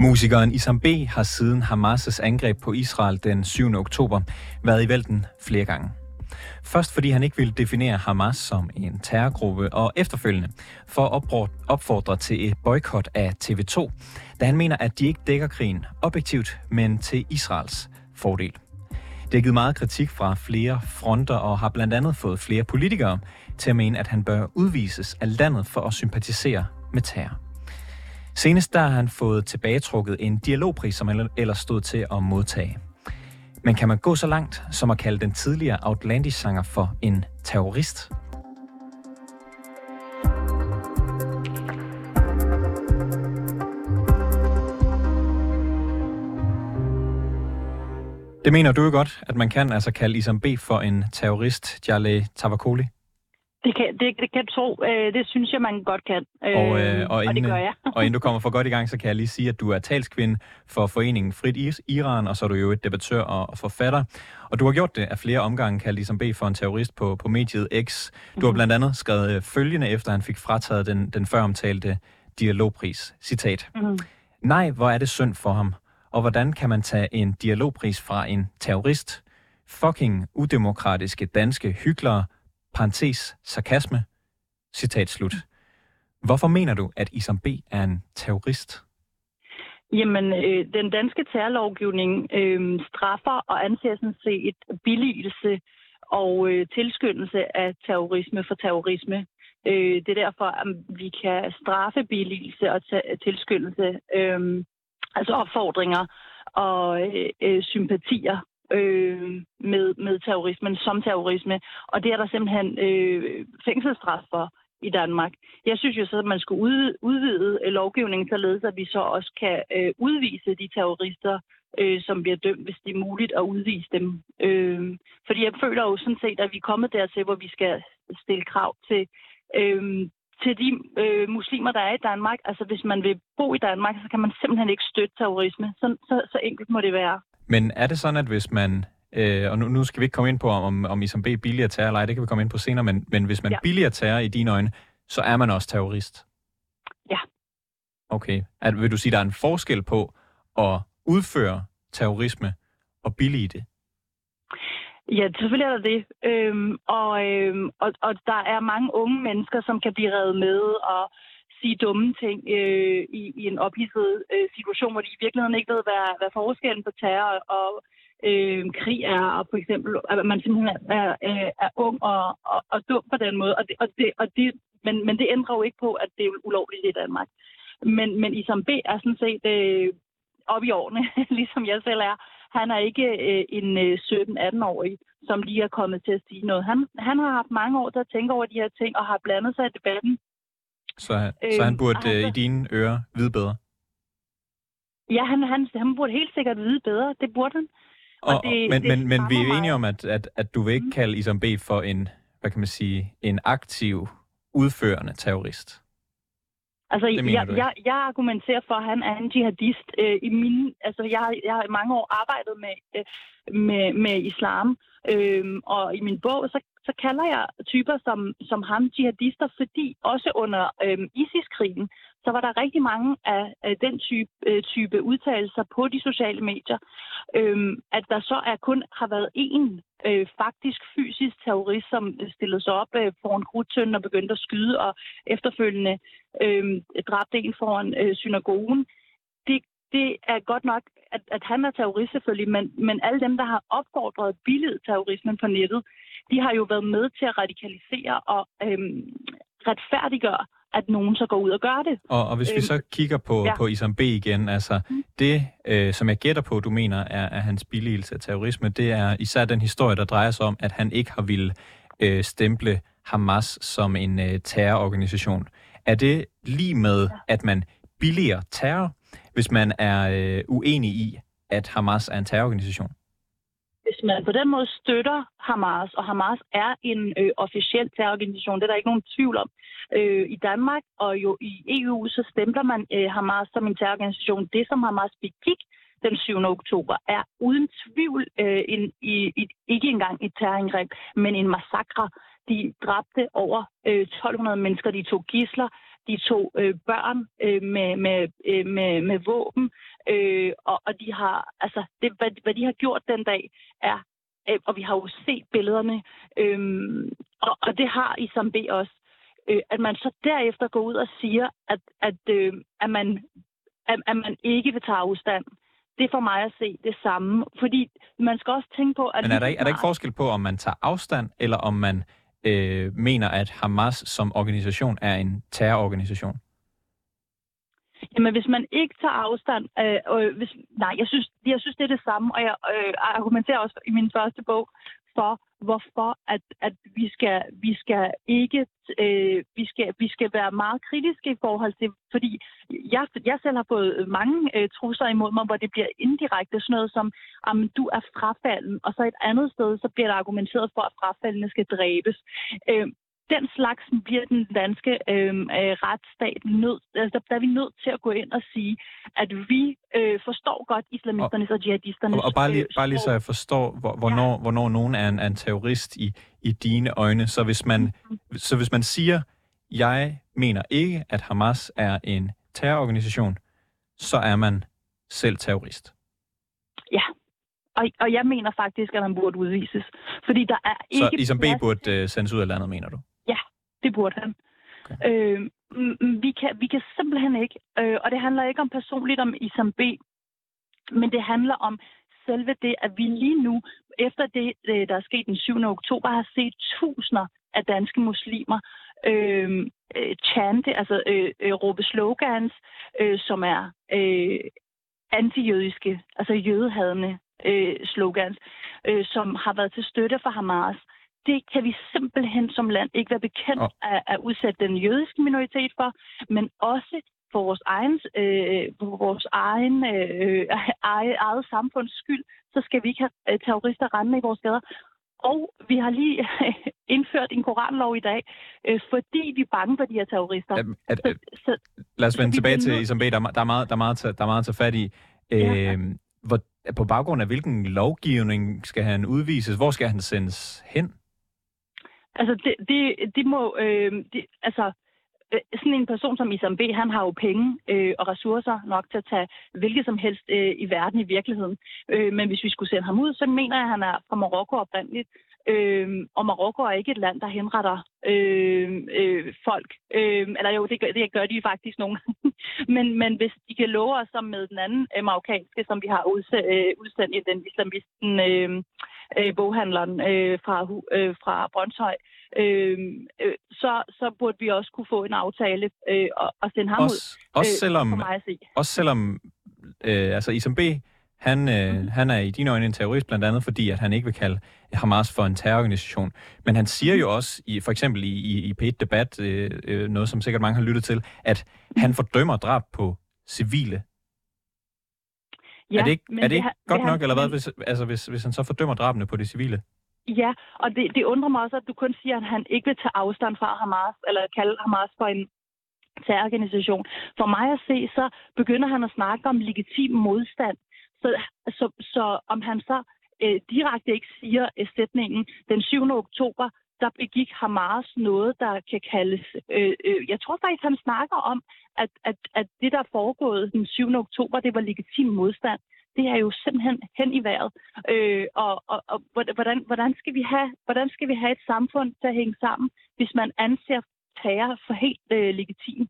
Musikeren Isam B. har siden Hamas' angreb på Israel den 7. oktober været i vælten flere gange. Først fordi han ikke ville definere Hamas som en terrorgruppe, og efterfølgende for at opfordre til et boykot af TV2, da han mener, at de ikke dækker krigen objektivt, men til Israels fordel. Det har givet meget kritik fra flere fronter og har blandt andet fået flere politikere til at mene, at han bør udvises af landet for at sympatisere med terror. Senest der har han fået tilbagetrukket en dialogpris, som han ellers stod til at modtage. Men kan man gå så langt som at kalde den tidligere Outlandish-sanger for en terrorist? Det mener du jo godt, at man kan altså kalde Isam B for en terrorist, Jale Tavakoli? Det kan, det, det kan tro. Øh, det synes jeg, man godt kan. Og, øh, og, inden, og det gør jeg. og inden du kommer for godt i gang, så kan jeg lige sige, at du er talskvinde for foreningen Frit Iran, og så er du jo et debattør og forfatter. Og du har gjort det af flere omgange, kaldt ligesom B for en terrorist på, på mediet X. Du har mhm. blandt andet skrevet øh, følgende, efter han fik frataget den, den før omtalte dialogpris. Citat. Mm-hmm. Nej, hvor er det synd for ham. Og hvordan kan man tage en dialogpris fra en terrorist? Fucking udemokratiske danske hyklere parentes, sarkasme, citat slut. Hvorfor mener du, at Isam B. er en terrorist? Jamen, øh, den danske terrorlovgivning øh, straffer og anser sådan set billigelse og øh, tilskyndelse af terrorisme for terrorisme. Øh, det er derfor, at vi kan straffe billigelse og tilskyndelse, øh, altså opfordringer og øh, øh sympatier øh, med, med terrorismen som terrorisme. Og det er der simpelthen øh, fængselsstraf for i Danmark. Jeg synes jo så, at man skulle udvide udvide lovgivningen, således at vi så også kan øh, udvise de terrorister, øh, som bliver dømt, hvis det er muligt at udvise dem. Øh, fordi jeg føler jo sådan set, at vi er kommet dertil, hvor vi skal stille krav til, øh, til de øh, muslimer, der er i Danmark. Altså hvis man vil bo i Danmark, så kan man simpelthen ikke støtte terrorisme. Så, så, så enkelt må det være. Men er det sådan, at hvis man, øh, og nu, nu skal vi ikke komme ind på, om, om Isam B. billiger terror eller ej, det kan vi komme ind på senere, men, men hvis man ja. billiger terror i dine øjne, så er man også terrorist? Ja. Okay. At, vil du sige, der er en forskel på at udføre terrorisme og billige det? Ja, selvfølgelig er der det. Øhm, og, øhm, og, og der er mange unge mennesker, som kan blive revet med, og sige dumme ting øh, i, i en ophidset øh, situation, hvor de i virkeligheden ikke ved, hvad, hvad forskellen på terror og øh, krig er, og for eksempel, at man simpelthen er, er, øh, er ung og, og, og dum på den måde. Og det, og det, og det, men, men det ændrer jo ikke på, at det er ulovligt i Danmark. Men, men Isam B. er sådan set øh, op i årene, ligesom jeg selv er. Han er ikke øh, en øh, 17-18-årig, som lige er kommet til at sige noget. Han, han har haft mange år til at tænke over de her ting, og har blandet sig i debatten så, øh, så han øhm, burde øh, i dine ører vide bedre? Ja, han, han, han burde helt sikkert vide bedre. Det burde han. Og, og det, men, det men, men vi er enige om, at, at, at du vil ikke mm. kalde Isam B. for en, hvad kan man sige, en aktiv, udførende terrorist? Altså, jeg, jeg, jeg argumenterer for, at han er en jihadist. Øh, i mine, altså, jeg, jeg har i mange år arbejdet med, øh, med, med islam, øh, og i min bog, så så kalder jeg typer som, som ham jihadister, fordi også under øhm, ISIS-krigen, så var der rigtig mange af, af den type, øh, type udtalelser på de sociale medier, øhm, at der så er kun har været én øh, faktisk fysisk terrorist, som stillede sig op øh, foran krudtønden og begyndte at skyde, og efterfølgende øh, dræbte en foran øh, synagogen. Det, det er godt nok, at, at han er terrorist selvfølgelig, men, men alle dem, der har opfordret billigt terrorismen på nettet, de har jo været med til at radikalisere og øhm, retfærdiggøre, at nogen så går ud og gør det. Og, og hvis øhm, vi så kigger på, ja. på Isam B. igen, altså mm. det, øh, som jeg gætter på, du mener, er, er hans billigelse af terrorisme, det er især den historie, der drejer sig om, at han ikke har ville øh, stemple Hamas som en øh, terrororganisation. Er det lige med, ja. at man billiger terror, hvis man er øh, uenig i, at Hamas er en terrororganisation? Hvis man på den måde støtter Hamas, og Hamas er en øh, officiel terrororganisation, det er der ikke nogen tvivl om. Øh, I Danmark og jo i EU, så stempler man øh, Hamas som en terrororganisation. Det, som Hamas begik den 7. oktober, er uden tvivl øh, en, i, i, ikke engang et terrorangreb, men en massakre. De dræbte over øh, 1200 mennesker, de tog gisler, de tog øh, børn øh, med, med, øh, med, med våben. Øh, og, og de har, altså, det, hvad, hvad de har gjort den dag, er, øh, og vi har jo set billederne, øh, og, og det har Isam B også, øh, at man så derefter går ud og siger, at, at, øh, at, man, at, at man ikke vil tage afstand. Det er for mig at se det samme, fordi man skal også tænke på, at... Men er der, ikke, er der ikke forskel på, om man tager afstand, eller om man øh, mener, at Hamas som organisation er en terrororganisation? Jamen, hvis man ikke tager afstand, øh, øh, hvis, nej, jeg synes, jeg synes, det er det samme, og jeg øh, argumenterer også i min første bog for, hvorfor at, at vi, skal, vi skal ikke øh, vi, skal, vi skal være meget kritiske i forhold til, fordi jeg, jeg selv har fået mange øh, trusler imod mig, hvor det bliver indirekte sådan noget som, om du er frafalden, og så et andet sted, så bliver der argumenteret for, at frafaldene skal dræbes. Øh, den slags bliver den danske øhm, øh, retsstat nødt, altså, der er vi nødt til at gå ind og sige, at vi øh, forstår godt islamisternes og, og jihadisternes Og, og bare, lige, øh, bare lige så jeg forstår, hvor, hvornår, ja. hvornår nogen er en, er en terrorist i, i dine øjne. Så hvis, man, mm-hmm. så hvis man siger, jeg mener ikke, at Hamas er en terrororganisation, så er man selv terrorist. Ja, og, og jeg mener faktisk, at han burde udvises. Fordi der er ikke... Så Isam B burde uh, sendes ud af landet, mener du? Det burde han. Okay. Øh, vi, kan, vi kan simpelthen ikke, øh, og det handler ikke om personligt om Isam B, men det handler om selve det, at vi lige nu, efter det, øh, der er sket den 7. oktober, har set tusinder af danske muslimer øh, øh, chante, altså øh, øh, råbe slogans, øh, som er øh, antijødiske, altså jødehadende øh, slogans, øh, som har været til støtte for Hamas det kan vi simpelthen som land ikke være bekendt oh. at, at udsætte den jødiske minoritet for, men også for vores egen, øh, for vores egen øh, eget, eget samfunds skyld, så skal vi ikke have øh, terrorister rendende i vores gader. Og vi har lige indført en koranlov i dag, øh, fordi vi er bange for de her terrorister. At, at, så, så, lad os vende tilbage til Isam B. Der, der, er meget, der, er meget, der er meget at tage fat i. Øh, ja. hvor, på baggrund af hvilken lovgivning skal han udvises? Hvor skal han sendes hen? Altså, det, det, det må... Øh, det, altså, øh, sådan en person som Isam B., han har jo penge øh, og ressourcer nok til at tage hvilket som helst øh, i verden i virkeligheden. Øh, men hvis vi skulle sende ham ud, så mener jeg, at han er fra Marokko oprindeligt. Øh, og Marokko er ikke et land, der henretter øh, øh, folk. Øh, eller jo, det gør, det gør de faktisk nogen. men, men hvis de kan love os, som med den anden øh, marokkanske, som vi har udsendt, øh, udsendt i den islamisten... Øh, øh, boghandleren øh, fra, øh, fra Brøndshøj, øh, øh, så, så burde vi også kunne få en aftale øh, og, og sende ham også, ud. Også øh, selvom, mig at se. Også selvom øh, altså Isam B., han, øh, mm. han er i dine øjne en terrorist, blandt andet fordi, at han ikke vil kalde Hamas for en terrororganisation. Men han siger jo også, i, for eksempel i, i, i P1-debat, øh, øh, noget som sikkert mange har lyttet til, at han fordømmer drab på civile Ja, er det ikke, er det ikke det godt det nok, eller hvad, hvis, altså, hvis, hvis han så fordømmer drabene på de civile? Ja, og det, det undrer mig også, at du kun siger, at han ikke vil tage afstand fra Hamas, eller kalde Hamas for en terrororganisation. For mig at se, så begynder han at snakke om legitim modstand. Så, så, så om han så øh, direkte ikke siger øh, sætningen den 7. oktober, der begik Hamas noget, der kan kaldes... Øh, øh, jeg tror faktisk, han snakker om, at, at, at det, der er foregået den 7. oktober, det var legitim modstand. Det er jo simpelthen hen i vejret. Øh, og og, og hvordan, hvordan, skal vi have, hvordan skal vi have et samfund til at hænge sammen, hvis man anser terror for helt øh, legitim?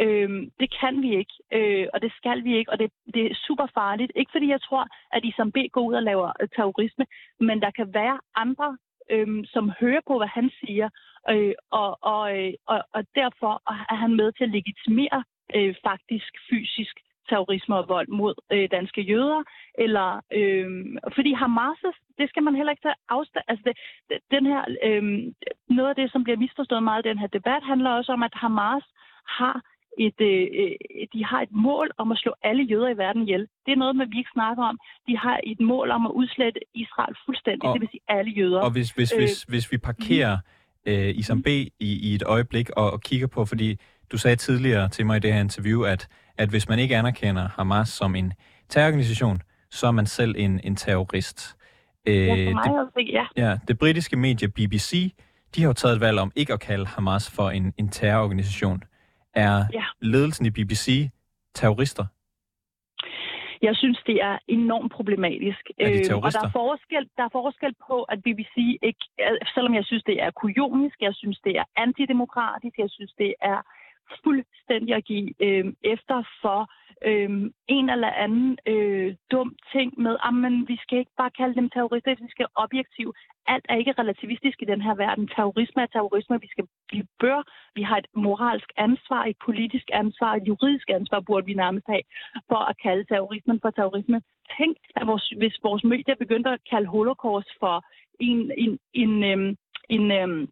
Øh, det kan vi ikke, øh, og det skal vi ikke, og det, det er super farligt. Ikke fordi jeg tror, at som B går ud og laver øh, terrorisme, men der kan være andre øhm, som hører på, hvad han siger, øh, og, og, øh, og, og derfor er han med til at legitimere øh, faktisk fysisk terrorisme og vold mod øh, danske jøder, eller øh, fordi Hamas, det skal man heller ikke tage afstand. Altså det, den her, øh, noget af det, som bliver misforstået meget i den her debat, handler også om, at Hamas har et, øh, øh, de har et mål om at slå alle jøder i verden ihjel. Det er noget, man vi ikke snakker om. De har et mål om at udslette Israel fuldstændig, og, det vil sige alle jøder. Og hvis, hvis, øh, hvis, hvis vi parkerer øh, Isam B i, i et øjeblik og, og kigger på, fordi du sagde tidligere til mig i det her interview, at, at hvis man ikke anerkender Hamas som en terrororganisation, så er man selv en, en terrorist. Øh, ja, for mig det, også, ja. ja. Det britiske medie BBC, de har jo taget et valg om ikke at kalde Hamas for en, en terrororganisation. Er ja. ledelsen i BBC terrorister? Jeg synes, det er enormt problematisk. Er de Øh, og der terrorister? er, forskel, der er forskel på, at BBC ikke, selvom jeg synes, det er kujonisk, jeg synes, det er antidemokratisk, jeg synes, det er fuldstændig at give øh, efter for øh, en eller anden øh, dum ting med, at vi skal ikke bare kalde dem terrorister, vi skal objektiv. Alt er ikke relativistisk i den her verden. Terrorisme er terrorisme. Vi, skal, vi bør, vi har et moralsk ansvar, et politisk ansvar, et juridisk ansvar, burde vi nærmest have, for at kalde terrorismen for terrorisme. Tænk, at vores, hvis vores medier begyndte at kalde holocaust for en, en, en, en, en, en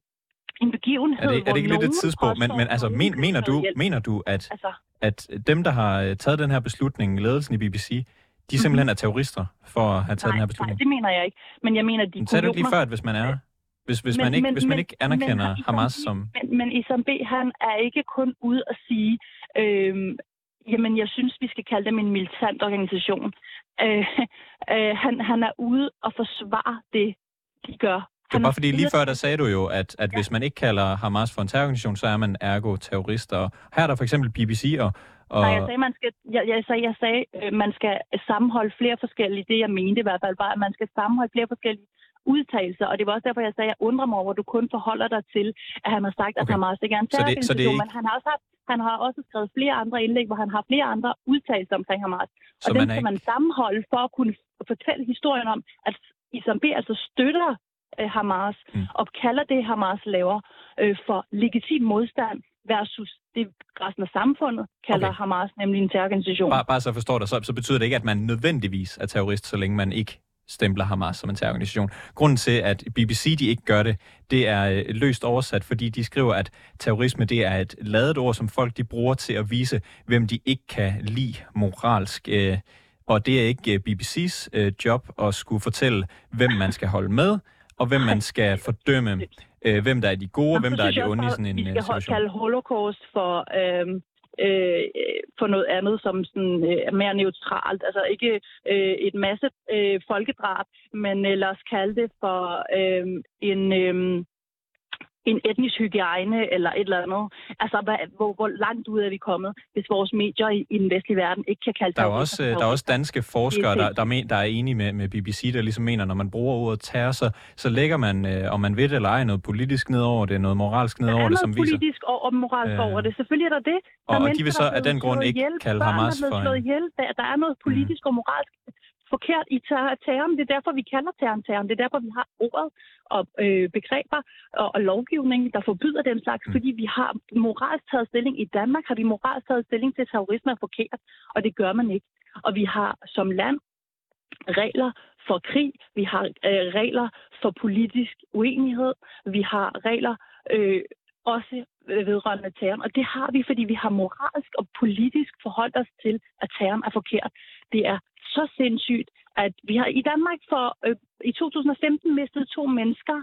en begivenhed, Er det, er det ikke lidt et tidspunkt? Men, men altså, men, mener, du, mener du, at, Altså, at dem, der har øh, taget den her beslutning, ledelsen i BBC, de simpelthen er terrorister for at have taget nej, den her nej, beslutning? det mener jeg ikke. Men jeg mener, de Men ikke lige før, at hvis man er... Hvis, hvis, Men- man, ikke, men- hvis man men- ikke anerkender men- Hamas som... Men, men Isam B., han er ikke kun ude at sige, øh, jamen jeg synes, vi skal kalde dem en militant organisation. Øh, øh, han, han er ude og forsvare det, de gør. Det Han bare er fordi lige at- før, der sagde du jo, at, at hvis man ikke kalder Hamas for en terrororganisation, så er man ergo terrorister. Her er der for eksempel BBC og... og Nej, jeg sagde, man skal, jeg, jeg sagde, jeg sagde øh, man skal sammenholde flere forskellige. Det, jeg mente i hvert fald, var, at man skal sammenholde flere forskellige udtalelser. Og det var også derfor, jeg sagde, at jeg undrer mig over, at du kun forholder dig til, at han har sagt, at Okay. Hamas ikke er en det- det er terrororganisation. ikke- Men han har, også haft, han har også skrevet flere andre indlæg, hvor han har flere andre udtalelser omkring Hamas. så og den man er skal ikke, man sammenholde for at kunne fortælle historien om, at Isam B. altså støtter øh, Hamas, Mm. og kalder det, Hamas laver, øh, for legitim modstand versus det resten af samfundet kalder Okay. Hamas nemlig en terrororganisation. bare, bare så forstår dig, så, så betyder det ikke, at man nødvendigvis er terrorist, så længe man ikke stempler Hamas som en terrororganisation. Grunden til, at BBC de ikke gør det, det er øh, løst oversat, fordi de skriver, at terrorisme det er et ladet ord, som folk de bruger til at vise, hvem de ikke kan lide moralsk. Øh, og det er ikke øh, BBC's øh, job at skulle fortælle, hvem man skal holde med, og hvem man skal fordømme, øh, hvem der er de gode, og hvem der er de onde i sådan en Vi øh, skal situation. kalde holocaust for, øhm, øh, for noget andet, som sådan, øh, mere neutralt. Altså ikke øh, et masse øh, folkedrab, men øh, lad os kalde det for øh, en... Øh, en etnisk hygiejne eller et eller andet. Altså, hvad, hvor, hvor langt ud er vi kommet, hvis vores medier i, i den vestlige verden ikke kan kalde Der er også, øh, der er også danske forskere, er der, der, men, der er enige med, med BBC, der ligesom mener, når man bruger ordet terror, så, så lægger man, øh, om man ved det eller ej, noget politisk ned over det, noget moralsk ned over er det, som viser... politisk og, og moralsk Øh, over det. Selvfølgelig er der det. Der og- og de vil så af den grund ikke ihjel. kalde Hamas er for en- ihjel. Der, der er noget politisk og moralsk forkert i terroren. Det er derfor, vi kalder terroren terroren. Det er derfor, vi har ordet og øh, begreber og, og lovgivning, der forbyder den slags, Mm. fordi vi har moralsk taget stilling. I Danmark har vi moralsk taget stilling til, at terrorisme er forkert, og det gør man ikke. Og vi har som land regler for krig, vi har øh, regler for politisk uenighed, vi har regler øh, også vedrørende terroren. Og det har vi, fordi vi har moralsk og politisk forholdt os til, at terroren er forkert. Det er så sindssygt, at vi har i Danmark for øh, i 2015 mistet to mennesker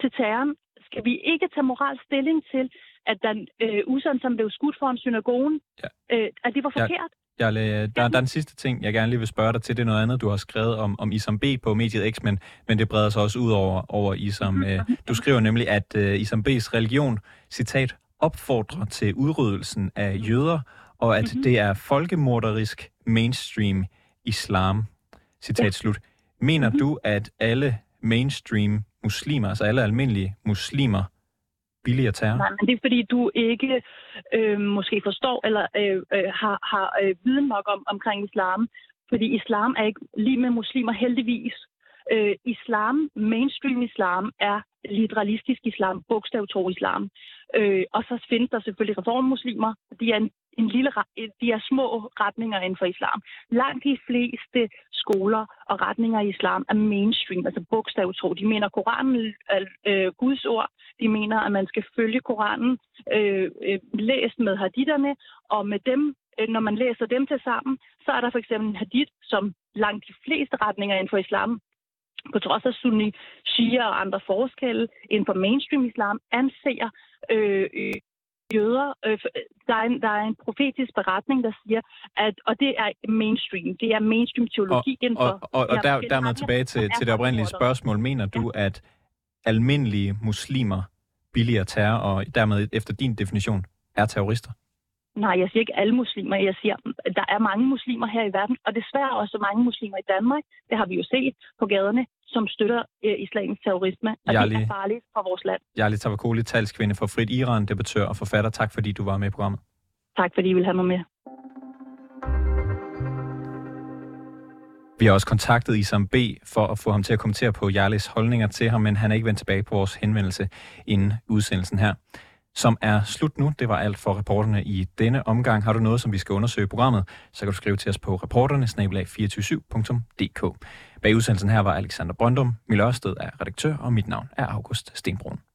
til terroren. Skal vi ikke tage moralsk stilling til, at den øh, usand, som blev skudt foran synagogen, Ja. øh, at det var Ja. forkert? Jarle, der, der er en sidste ting, jeg gerne lige vil spørge dig til. Det er noget andet, du har skrevet om, om Isam B. på mediet X, men, men det breder sig også ud over, over Isam. Øh, Du skriver nemlig, at uh, Isam B's religion, citat, opfordrer til udryddelsen af jøder, og at Mhm. det er folkemorderisk mainstream islam. Citat Ja. slut. Mener Mhm. du, at alle mainstream muslimer, altså alle almindelige muslimer, billiger terror? Nej, men det er fordi, du ikke øh, måske forstår eller øh, øh, har, har øh, viden nok om omkring islam. Fordi islam er ikke lige med muslimer heldigvis. Øh, islam, mainstream islam, er liberalistisk islam, bogstavtro islam. Øh, og så findes der selvfølgelig reformmuslimer. De er en, en lille, de er små retninger inden for islam. Langt de fleste skoler og retninger i islam er mainstream, altså bogstavtro. De mener, Koranen er øh, Guds ord. De mener, at man skal følge Koranen øh, øh, læst med haditterne, og med dem, øh, når man læser dem til sammen, så er der for eksempel en hadith, som langt de fleste retninger inden for islam, på trods af sunni, shia og andre forskelle inden for mainstream islam, anser øh, øh, jøder. Øh, der, er en, der er en profetisk beretning, der siger, at, og det er mainstream, det er mainstream teologi inden for... Og, og, og de der, retninger, tilbage til, til det oprindelige spørgsmål. Mener du, at almindelige muslimer billiger terror, og dermed efter din definition er terrorister? Nej, jeg siger ikke alle muslimer. Jeg siger, at der er mange muslimer her i verden, og desværre også mange muslimer i Danmark. Det har vi jo set på gaderne, som støtter øh, islamisk terrorisme, og Jali, det er farligt for vores land. Jali Tavakoli, talskvinde for Frit Iran, debattør og forfatter. Tak fordi du var med i programmet. Tak fordi I vil have mig med. Vi har også kontaktet Isam B. for at få ham til at kommentere på Jarlis holdninger til ham, men han er ikke vendt tilbage på vores henvendelse inden udsendelsen her som er slut nu. Det var alt for reporterne i denne omgang. Har du noget, som vi skal undersøge i programmet, så kan du skrive til os på reporterne 247dk Bag udsendelsen her var Alexander Brøndum, Mille Ørsted er redaktør, og mit navn er August Stenbrun.